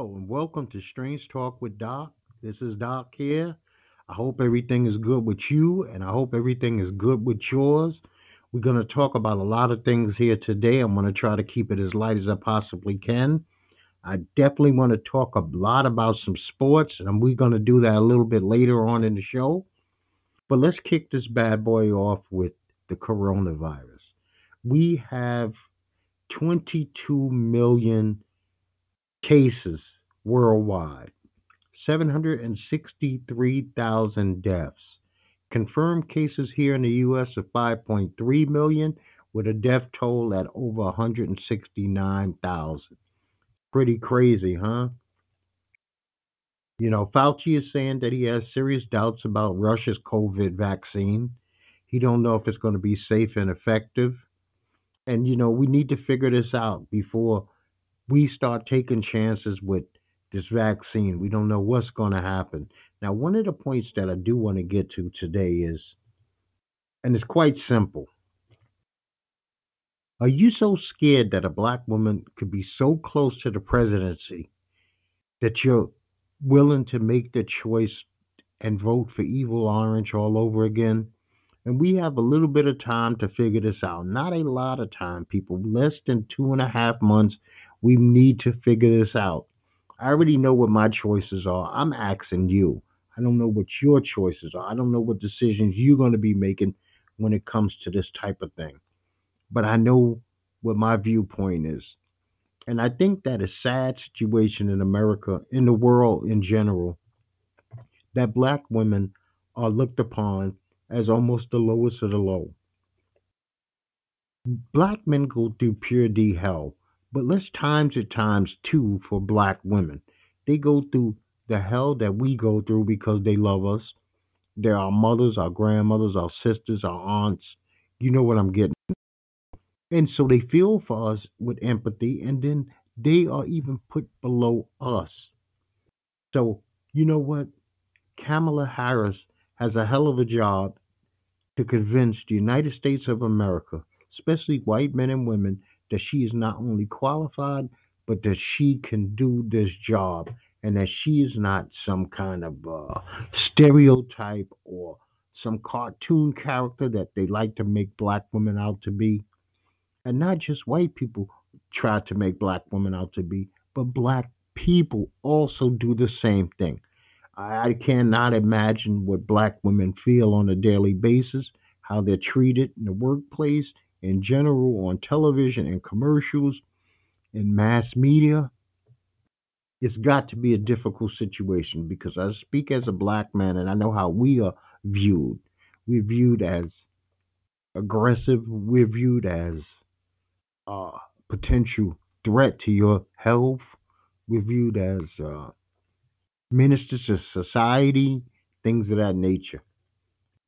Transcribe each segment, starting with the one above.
Hello and welcome to Strange Talk with Doc. This is Doc here. I hope everything is good with you and I hope everything is good with yours. We're going to talk about a lot of things here today. I'm going to try to keep it as light as I possibly can. I definitely want to talk a lot about some sports and we're going to do that a little bit later on in the show. But let's kick this bad boy off with the coronavirus. We have 22 million cases worldwide, 763,000 deaths. Confirmed cases here in the U.S. of 5.3 million, with a death toll at over 169,000. Pretty crazy, huh? You know, Fauci is saying that he has serious doubts about Russia's COVID vaccine. He don't know if it's going to be safe and effective. And you know, we need to figure this out before we start taking chances with this vaccine. We don't know what's going to happen. Now, one of the points that I do want to get to today is, and it's quite simple. Are you so scared that a black woman could be so close to the presidency that you're willing to make the choice and vote for evil orange all over again? And we have a little bit of time to figure this out. Not a lot of time, people. Less than two and a half months we need to figure this out. I already know what my choices are. I'm asking you. I don't know what your choices are. I don't know what decisions you're going to be making when it comes to this type of thing. But I know what my viewpoint is. And I think that a sad situation in America, in the world in general, that black women are looked upon as almost the lowest of the low. Black men go through pure D hell. But let's times it times two for black women. They go through the hell that we go through because they love us. They're our mothers, our grandmothers, our sisters, our aunts. You know what I'm getting. And so they feel for us with empathy, and then they are even put below us. So, you know what? Kamala Harris has a hell of a job to convince the United States of America, especially white men and women, that she is not only qualified, but that she can do this job and that she is not some kind of uh, stereotype or some cartoon character that they like to make black women out to be. And not just white people try to make black women out to be, but black people also do the same thing. I, I cannot imagine what black women feel on a daily basis, how they're treated in the workplace, in general on television and commercials in mass media, it's got to be a difficult situation because I speak as a black man and I know how we are viewed. We're viewed as aggressive, we're viewed as a potential threat to your health, we're viewed as uh, ministers of society, things of that nature.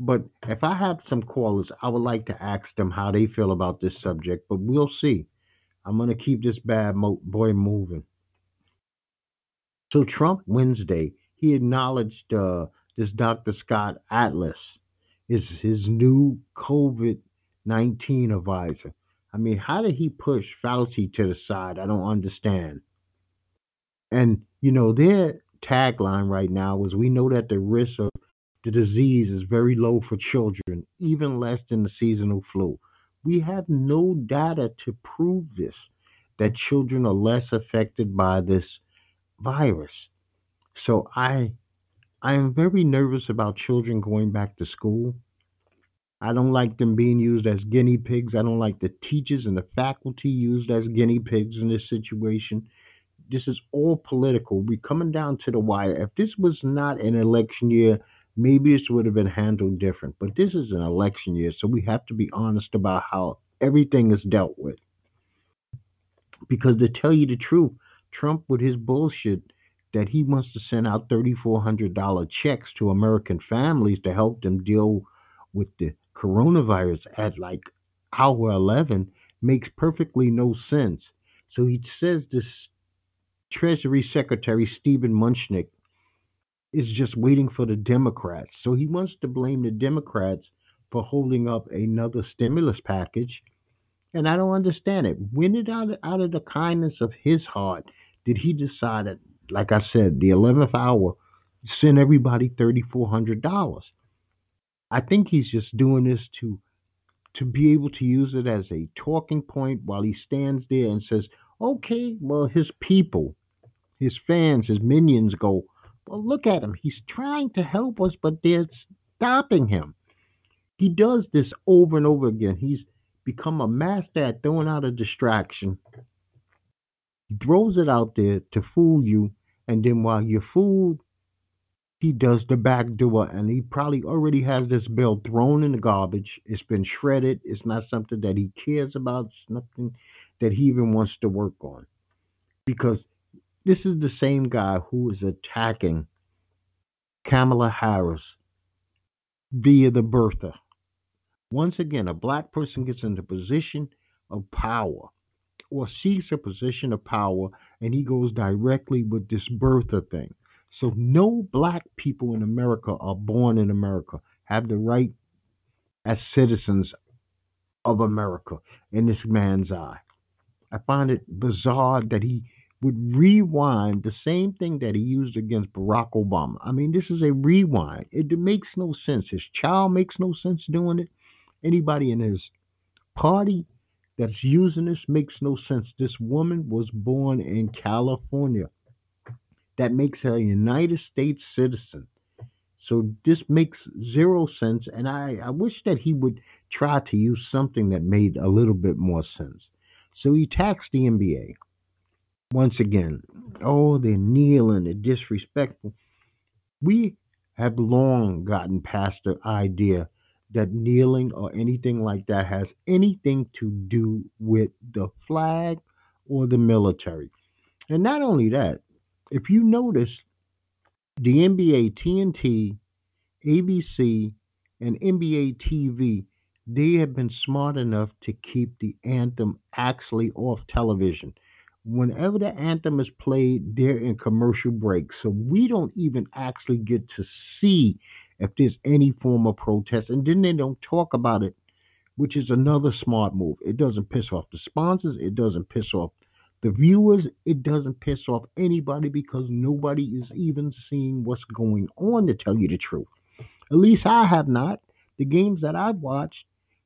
But if I have some callers, I would like to ask them how they feel about this subject, but we'll see. I'm going to keep this bad mo- boy moving. So, Trump Wednesday, he acknowledged uh, this Dr. Scott Atlas is his new COVID 19 advisor. I mean, how did he push Fauci to the side? I don't understand. And, you know, their tagline right now is we know that the risk of the disease is very low for children, even less than the seasonal flu. We have no data to prove this, that children are less affected by this virus. So I I am very nervous about children going back to school. I don't like them being used as guinea pigs. I don't like the teachers and the faculty used as guinea pigs in this situation. This is all political. We're coming down to the wire. If this was not an election year, maybe this would have been handled different. But this is an election year, so we have to be honest about how everything is dealt with. Because to tell you the truth, Trump with his bullshit that he wants to send out $3,400 checks to American families to help them deal with the coronavirus at like hour 11 makes perfectly no sense. So he says this Treasury Secretary Stephen Munchnick is just waiting for the Democrats. So he wants to blame the Democrats for holding up another stimulus package. And I don't understand it. When it out, out of the kindness of his heart did he decide that, like I said, the 11th hour, send everybody $3,400? I think he's just doing this to to be able to use it as a talking point while he stands there and says, okay, well, his people, his fans, his minions go, well, look at him. He's trying to help us, but they're stopping him. He does this over and over again. He's become a master at throwing out a distraction. He throws it out there to fool you, and then while you're fooled, he does the back door and he probably already has this bill thrown in the garbage. It's been shredded. It's not something that he cares about. It's nothing that he even wants to work on. Because this is the same guy who is attacking Kamala Harris via the birther. Once again, a black person gets into position of power or seeks a position of power and he goes directly with this birther thing. So no black people in America are born in America, have the right as citizens of America in this man's eye. I find it bizarre that he would rewind the same thing that he used against Barack Obama. I mean, this is a rewind. It makes no sense. His child makes no sense doing it. Anybody in his party that's using this makes no sense. This woman was born in California that makes her a United States citizen. So this makes zero sense, and I, I wish that he would try to use something that made a little bit more sense. So he taxed the NBA. Once again, oh, they're kneeling, they're disrespectful. We have long gotten past the idea that kneeling or anything like that has anything to do with the flag or the military. And not only that, if you notice, the NBA, TNT, ABC, and NBA TV, they have been smart enough to keep the anthem actually off television. Whenever the anthem is played, they're in commercial breaks. So we don't even actually get to see if there's any form of protest. And then they don't talk about it, which is another smart move. It doesn't piss off the sponsors, it doesn't piss off the viewers, it doesn't piss off anybody because nobody is even seeing what's going on to tell you the truth. At least I have not. The games that I've watched,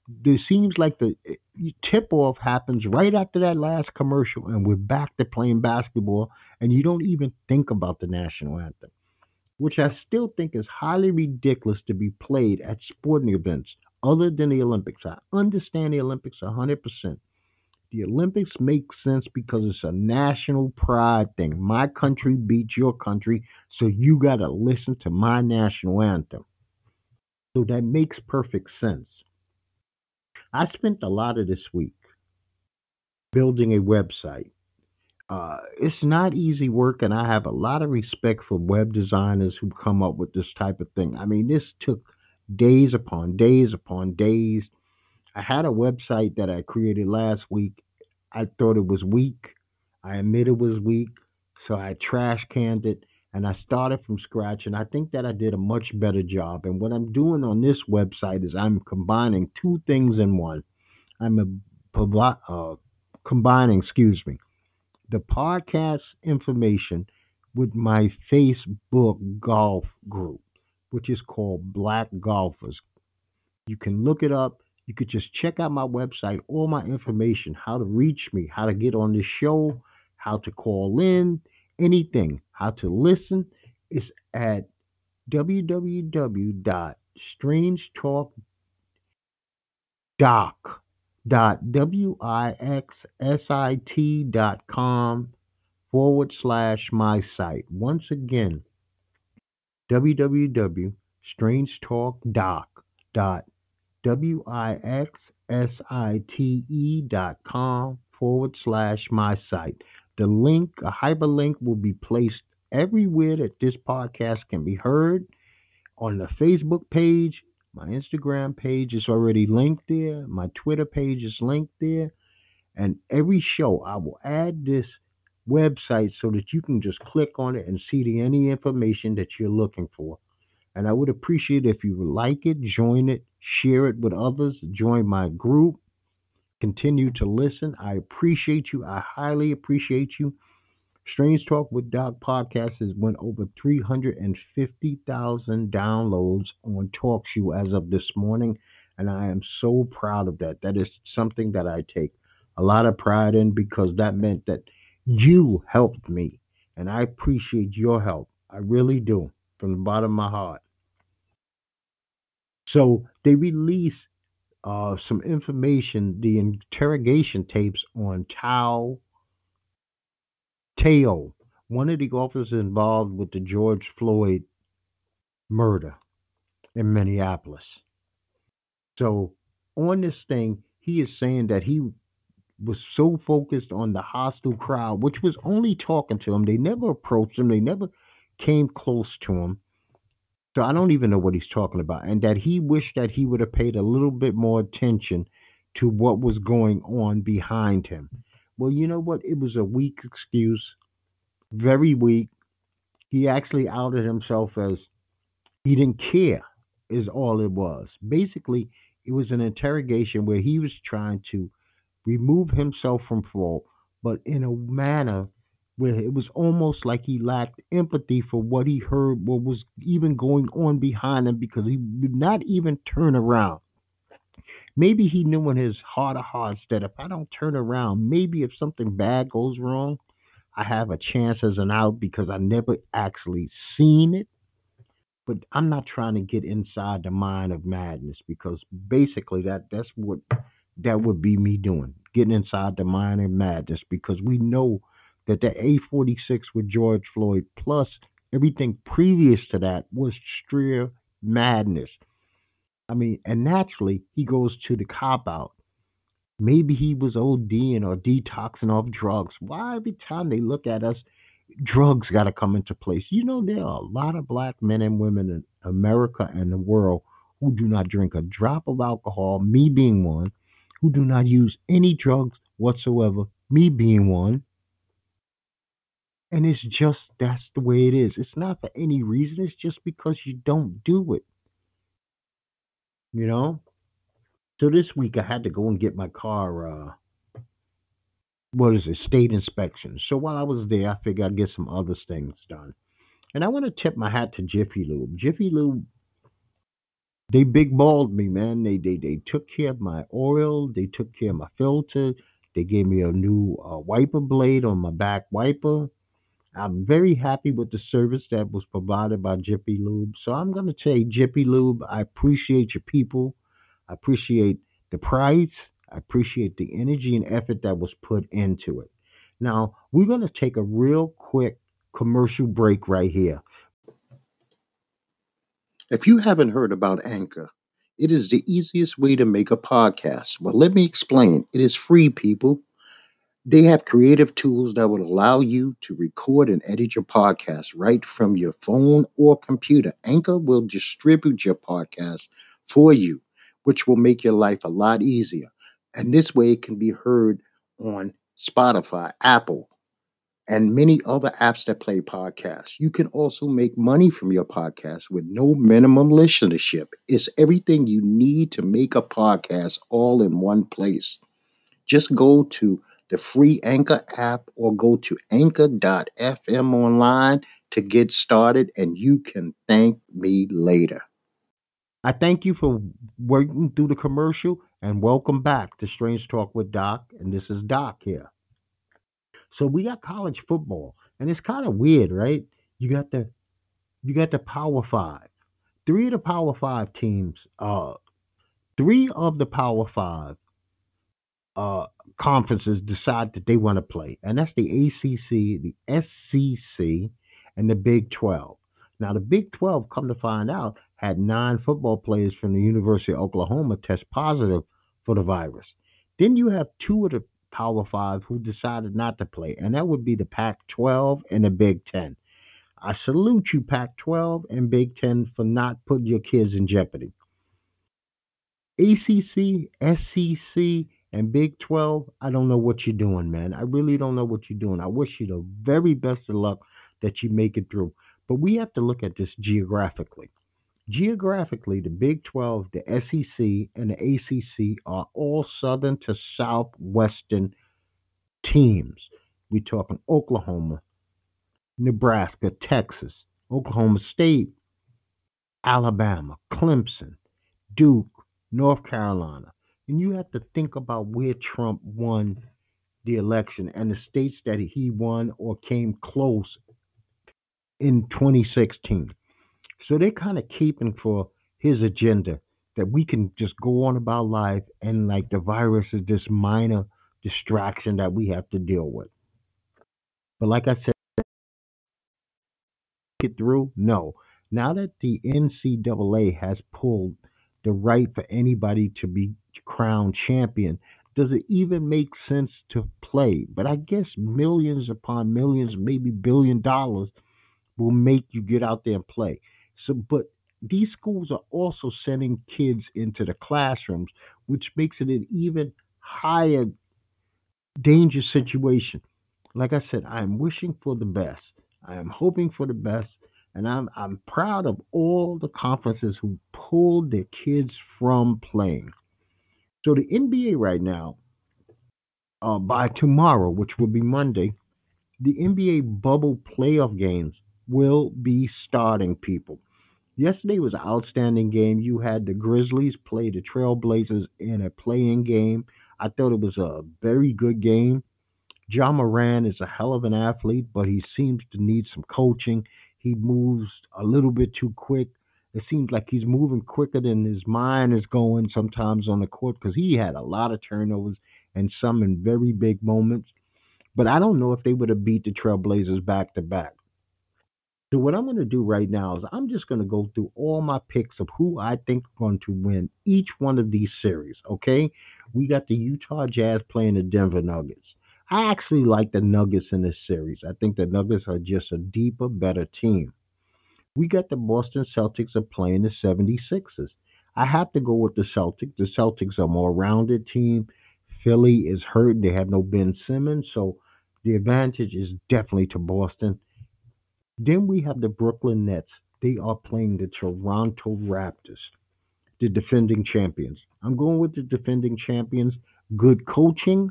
there seems like the eh, tip off happens right after that last commercial, and we're back to playing basketball, and you don't even think about the national anthem, which I still think is highly ridiculous to be played at sporting events other than the Olympics. I understand the Olympics 100%. The Olympics make sense because it's a national pride thing. My country beats your country, so you got to listen to my national anthem. So that makes perfect sense. I spent a lot of this week building a website. Uh, it's not easy work, and I have a lot of respect for web designers who come up with this type of thing. I mean, this took days upon days upon days I had a website that I created last week. I thought it was weak. I admit it was weak. So I trash canned it and I started from scratch. And I think that I did a much better job. And what I'm doing on this website is I'm combining two things in one. I'm a, uh, combining, excuse me, the podcast information with my Facebook golf group, which is called Black Golfers. You can look it up you could just check out my website, all my information, how to reach me, how to get on this show, how to call in, anything, how to listen. is at www.strangetalkdoc.wixsite.com forward slash my site. Once again, www.strangetalkdoc.com W-I-X-S-I-T-E forward slash my site. The link, a hyperlink, will be placed everywhere that this podcast can be heard. On the Facebook page, my Instagram page is already linked there. My Twitter page is linked there. And every show, I will add this website so that you can just click on it and see the, any information that you're looking for. And I would appreciate if you like it, join it, share it with others, join my group, continue to listen. I appreciate you. I highly appreciate you. Strange Talk with Doc podcast has went over 350,000 downloads on TalkShoe as of this morning, and I am so proud of that. That is something that I take a lot of pride in because that meant that you helped me, and I appreciate your help. I really do from the bottom of my heart. So they released uh, some information, the interrogation tapes on Tou Thao, one of the officers involved with the George Floyd murder in Minneapolis. So on this thing, he is saying that he was so focused on the hostile crowd, which was only talking to him. They never approached him. They never came close to him. So I don't even know what he's talking about. And that he wished that he would have paid a little bit more attention to what was going on behind him. Well, you know what? It was a weak excuse, very weak. He actually outed himself as he didn't care, is all it was. Basically, it was an interrogation where he was trying to remove himself from fault, but in a manner where it was almost like he lacked empathy for what he heard, what was even going on behind him, because he would not even turn around. Maybe he knew in his heart of hearts that if I don't turn around, maybe if something bad goes wrong, I have a chance as an out because I never actually seen it. But I'm not trying to get inside the mind of madness because basically that that's what that would be me doing, getting inside the mind of madness because we know that the 8:46 with George Floyd plus everything previous to that was sheer madness. I mean, and naturally he goes to the cop out. Maybe he was ODing or detoxing off drugs. Why every time they look at us, drugs got to come into place? You know, there are a lot of black men and women in America and the world who do not drink a drop of alcohol, me being one, who do not use any drugs whatsoever, me being one. And it's just that's the way it is. It's not for any reason, it's just because you don't do it. You know? So this week I had to go and get my car uh what is it, state inspection. So while I was there, I figured I'd get some other things done. And I want to tip my hat to Jiffy Lube. Jiffy Lube, they big balled me, man. They they they took care of my oil. They took care of my filter. They gave me a new uh, wiper blade on my back wiper. I'm very happy with the service that was provided by Jiffy Lube. So I'm going to say, Jiffy Lube, I appreciate your people. I appreciate the price. I appreciate the energy and effort that was put into it. Now, we're going to take a real quick commercial break right here. If you haven't heard about Anchor, it is the easiest way to make a podcast. Well, let me explain. It is free, people. They have creative tools that will allow you to record and edit your podcast right from your phone or computer. Anchor will distribute your podcast for you, which will make your life a lot easier. And this way it can be heard on Spotify, Apple, and many other apps that play podcasts. You can also make money from your podcast with no minimum listenership. It's everything you need to make a podcast all in one place. Just go to the free Anchor app or go to anchor.fm online to get started, and you can thank me later. I thank you for working through the commercial and welcome back to Strange Talk with Doc. And this is Doc here. So we got college football, and it's kind of weird, right? You got the you got the Power Five. Three of the Power Five teams, uh, three of the Power Five uh, conferences decide that they want to play, and that's the ACC, the SEC, and the Big 12. Now, the Big 12, come to find out, had nine football players from the University of Oklahoma test positive for the virus. Then you have two of the Power Five who decided not to play, and that would be the Pac 12 and the Big 10. I salute you, Pac 12 and Big 10, for not putting your kids in jeopardy. ACC, SEC, and Big 12, I don't know what you're doing, man. I really don't know what you're doing. I wish you the very best of luck that you make it through. But we have to look at this geographically. Geographically, the Big 12, the SEC, and the ACC are all southern to southwestern teams. We're talking Oklahoma, Nebraska, Texas, Oklahoma State, Alabama, Clemson, Duke, North Carolina. And you have to think about where Trump won the election and the states that he won or came close in 2016. So they're kind of keeping for his agenda that we can just go on about life and like the virus is this minor distraction that we have to deal with. But like I said, get through? No. Now that the NCAA has pulled the right for anybody to be crowned champion, does it even make sense to play? But I guess millions upon millions, maybe billion dollars will make you get out there and play. So, but these schools are also sending kids into the classrooms, which makes it an even higher danger situation. Like I said, I am wishing for the best. I am hoping for the best, and I'm I'm proud of all the conferences who pulled their kids from playing. So the NBA right now, uh, by tomorrow, which will be Monday, the NBA bubble playoff games will be starting, people. Yesterday was an outstanding game. You had the Grizzlies play the Trailblazers in a play-in game. I thought it was a very good game. Ja Morant is a hell of an athlete, but he seems to need some coaching. He moves a little bit too quick. It seems like he's moving quicker than his mind is going sometimes on the court because he had a lot of turnovers and some in very big moments. But I don't know if they would have beat the Trailblazers back to back. So what I'm going to do right now is I'm just going to go through all my picks of who I think are going to win each one of these series. Okay, we got the Utah Jazz playing the Denver Nuggets. I actually like the Nuggets in this series. I think the Nuggets are just a deeper, better team. We got the Boston Celtics are playing the 76ers. I have to go with the Celtics. The Celtics are a more rounded team. Philly is hurt. They have no Ben Simmons, so the advantage is definitely to Boston. Then we have the Brooklyn Nets. They are playing the Toronto Raptors, the defending champions. I'm going with the defending champions. Good coaching.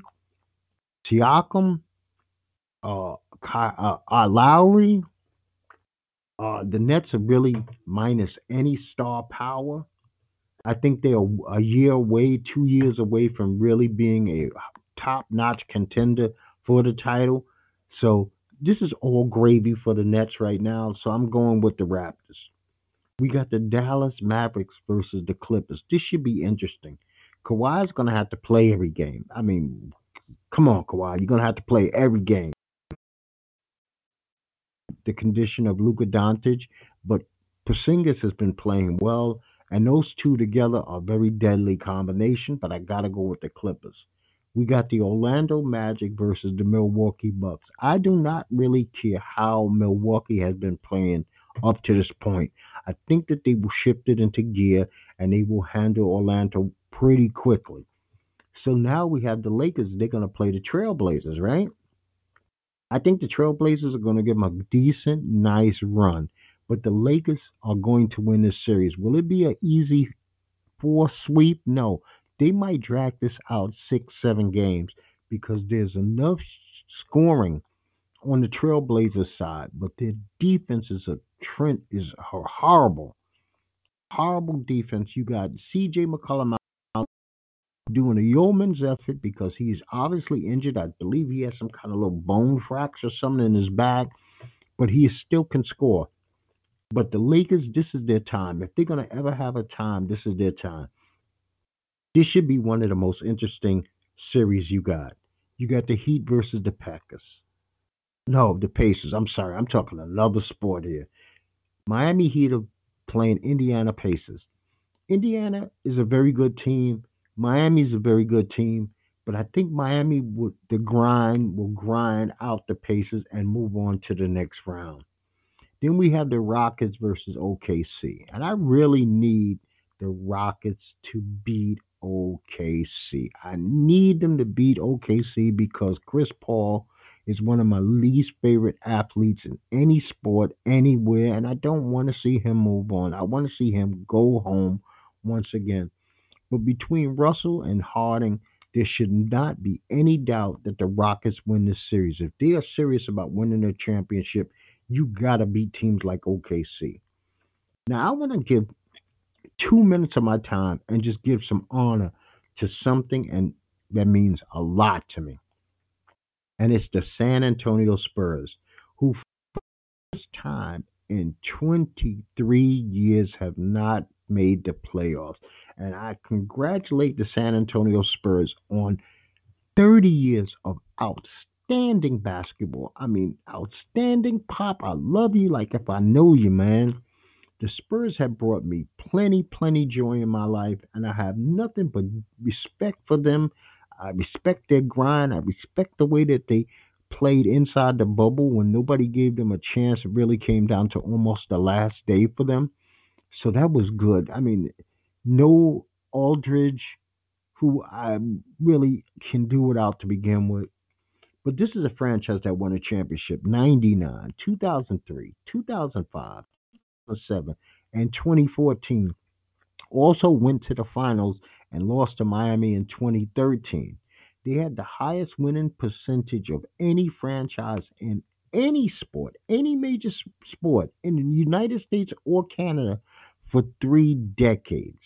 Siakam, uh, uh, uh Lowry. Uh, the Nets are really minus any star power. I think they are a year away, two years away from really being a top notch contender for the title. So this is all gravy for the Nets right now, so I'm going with the Raptors. We got the Dallas Mavericks versus the Clippers. This should be interesting. Kawhi's going to have to play every game. I mean, come on, Kawhi. You're going to have to play every game. The condition of Luka Doncic, but Porzingis has been playing well, and those two together are a very deadly combination, but I got to go with the Clippers we got the Orlando Magic versus the Milwaukee Bucks. I do not really care how Milwaukee has been playing up to this point. I think that they will shift it into gear and they will handle Orlando pretty quickly. So now we have the Lakers. They're going to play the Trailblazers, right? I think the Trailblazers are going to give them a decent, nice run. But the Lakers are going to win this series. Will it be an easy four sweep? No they might drag this out six, seven games because there's enough scoring on the Trailblazers side, but their defense is a trend is horrible, horrible defense. You got C.J. McCollum doing a yeoman's effort because he's obviously injured. I believe he has some kind of little bone fracture or something in his back, but he still can score. But the Lakers, this is their time. If they're going to ever have a time, this is their time. This should be one of the most interesting series you got. You got the Heat versus the Packers. No, the Pacers. I'm sorry. I'm talking another sport here. Miami Heat are playing Indiana Pacers. Indiana is a very good team. Miami is a very good team, but I think Miami would the grind will grind out the Pacers and move on to the next round. Then we have the Rockets versus OKC, and I really need the Rockets to beat OKC. I need them to beat OKC because Chris Paul is one of my least favorite athletes in any sport, anywhere, and I don't want to see him move on. I want to see him go home once again. But between Russell and Harden, there should not be any doubt that the Rockets win this series. If they are serious about winning a championship, you gotta beat teams like OKC. Now I want to give two minutes of my time and just give some honor to something and that means a lot to me. And it's the San Antonio Spurs, who for the first time in 23 years have not made the playoffs. And I congratulate the San Antonio Spurs on 30 years of outstanding basketball. I mean, outstanding pop. I love you like if I know you, man. The Spurs have brought me plenty, plenty joy in my life, and I have nothing but respect for them. I respect their grind. I respect the way that they played inside the bubble when nobody gave them a chance. It really came down to almost the last day for them. So that was good. I mean, no Aldridge, who I really can do without to begin with. But this is a franchise that won a championship 99, 2003, 2005, 2007, and 2014. Also went to the finals and lost to Miami in 2013. They had the highest winning percentage of any franchise in any sport, any major sport in the United States or Canada for three decades.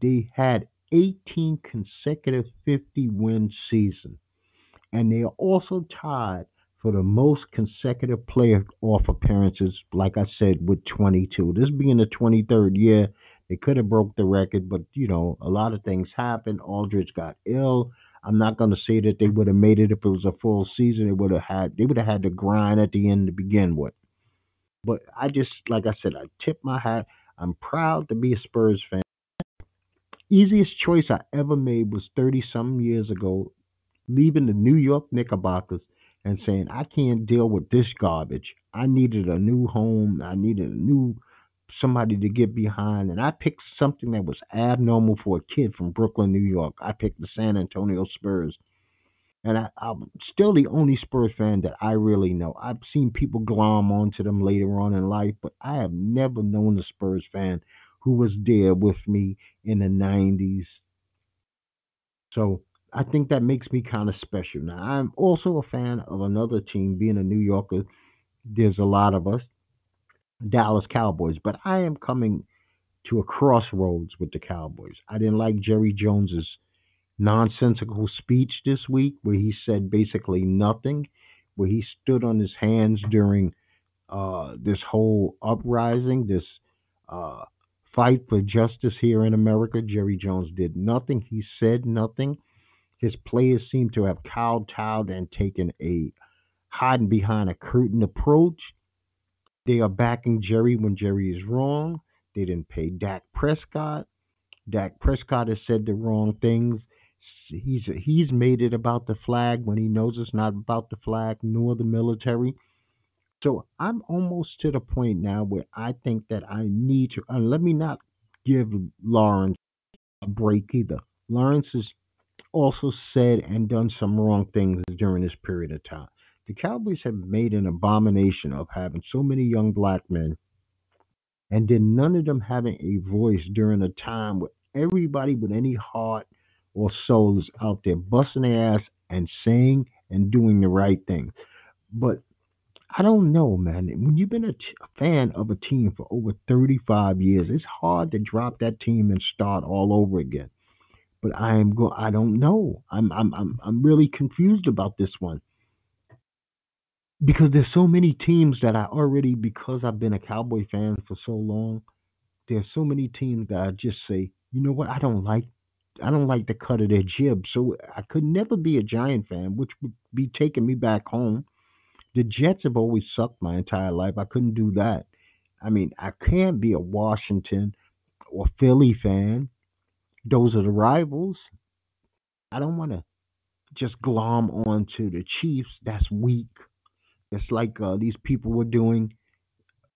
They had 18 consecutive 50 win seasons. And they are also tied for the most consecutive playoff appearances, like I said, with 22. This being the 23rd year, they could have broke the record, but you know, a lot of things happened. Aldridge got ill. I'm not going to say that they would have made it if it was a full season. They would have had they would have had to grind at the end to begin with. But I just like I said, I tip my hat. I'm proud to be a Spurs fan. Easiest choice I ever made was 30 some years ago, leaving the New York Knickerbockers and saying, I can't deal with this garbage. I needed a new home. I needed a new somebody to get behind. And I picked something that was abnormal for a kid from Brooklyn, New York. I picked the San Antonio Spurs. And I, I'm still the only Spurs fan that I really know. I've seen people glom onto them later on in life, but I have never known a Spurs fan who was there with me in the 90s. So I think that makes me kind of special. Now, I'm also a fan of another team, being a New Yorker. There's a lot of us, Dallas Cowboys, but I am coming to a crossroads with the Cowboys. I didn't like Jerry Jones's nonsensical speech this week where he said basically nothing, where he stood on his hands during uh, this whole uprising, this uh, fight for justice here in America. Jerry Jones did nothing. He said nothing. His players seem to have kowtowed and taken a hiding behind a curtain approach. They are backing Jerry when Jerry is wrong. They didn't pay Dak Prescott. Dak Prescott has said the wrong things. He's he's made it about the flag when he knows it's not about the flag nor the military. So I'm almost to the point now where I think that I need to. And let me not give Lawrence a break either. Lawrence has also said and done some wrong things during this period of time. The Cowboys have made an abomination of having so many young black men and then none of them having a voice during a time where everybody with any heart or soul is out there busting their ass and saying and doing the right thing. But I don't know, man. When you've been a, t- a fan of a team for over 35 years, it's hard to drop that team and start all over again. But I am go. I don't know. I'm I'm I'm I'm really confused about this one because there's so many teams that I already because I've been a Cowboy fan for so long. There's so many teams that I just say, you know what? I don't like. I don't like the cut of their jib. So I could never be a Giant fan, which would be taking me back home. The Jets have always sucked my entire life. I couldn't do that. I mean, I can't be a Washington or Philly fan. Those are the rivals. I don't want to just glom onto the Chiefs. That's weak. It's like uh, these people were doing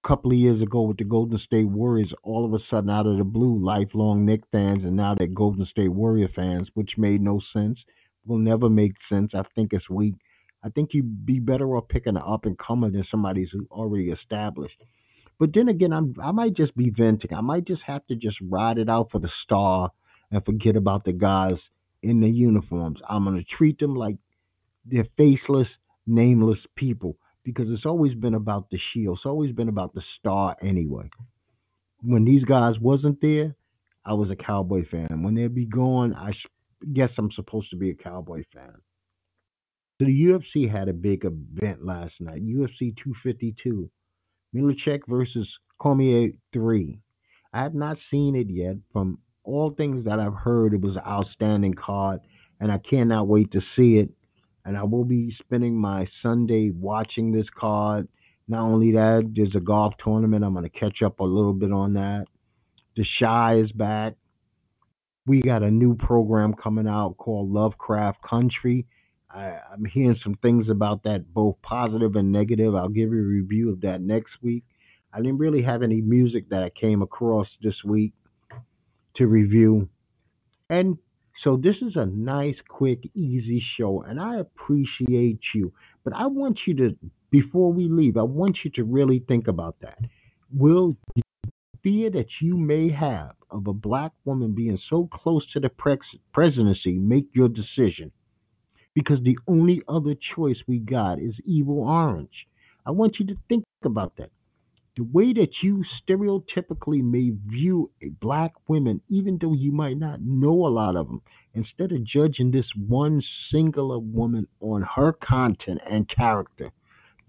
a couple of years ago with the Golden State Warriors. All of a sudden, out of the blue, lifelong Knick fans, and now they're Golden State Warrior fans, which made no sense. Will never make sense. I think it's weak. I think you'd be better off picking an up and comer than somebody who's already established. But then again, I'm I might just be venting. I might just have to just ride it out for the star and forget about the guys in the uniforms. I'm gonna treat them like they're faceless, nameless people because it's always been about the shield. It's always been about the star anyway. When these guys wasn't there, I was a Cowboy fan. When they'd be gone, I guess I'm supposed to be a Cowboy fan. So the UFC had a big event last night. UFC 252. Miocic versus Cormier 3. I have not seen it yet. From all things that I've heard, it was an outstanding card, and I cannot wait to see it. And I will be spending my Sunday watching this card. Not only that, there's a golf tournament. I'm going to catch up a little bit on that. The Chi is back. We got a new program coming out called Lovecraft Country. I, I'm hearing some things about that, both positive and negative. I'll give you a review of that next week. I didn't really have any music that I came across this week to review. And so this is a nice, quick, easy show, and I appreciate you. But I want you to, before we leave, I want you to really think about that. Will the fear that you may have of a black woman being so close to the presidency make your decision? Because the only other choice we got is evil orange. I want you to think about that the way that you stereotypically may view a black women, even though you might not know a lot of them, instead of judging this one singular woman on her content and character,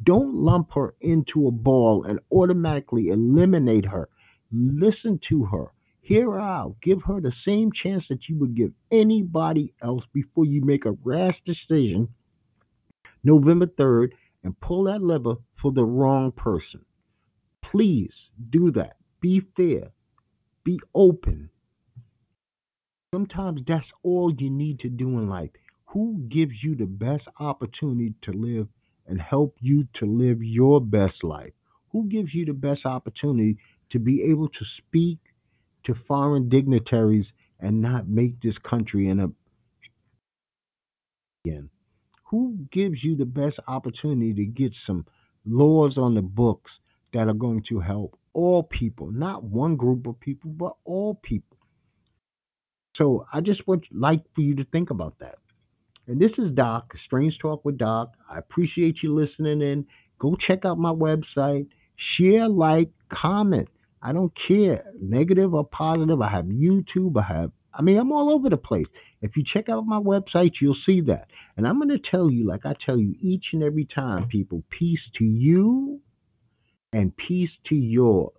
don't lump her into a ball and automatically eliminate her. Listen to her. Hear her out. Give her the same chance that you would give anybody else before you make a rash decision November 3rd and pull that lever for the wrong person. Please do that. Be fair. Be open. Sometimes that's all you need to do in life. Who gives you the best opportunity to live and help you to live your best life? Who gives you the best opportunity to be able to speak to foreign dignitaries and not make this country in a again? Who gives you the best opportunity to get some laws on the books that are going to help all people, not one group of people, but all people. So I just would like for you to think about that. And this is Doc, Strange Talk with Doc. I appreciate you listening in. Go check out my website, share, like, comment. I don't care, negative or positive. I have YouTube. I have, I mean, I'm all over the place. If you check out my website, you'll see that. And I'm going to tell you, like I tell you each and every time, people, peace to you and peace to your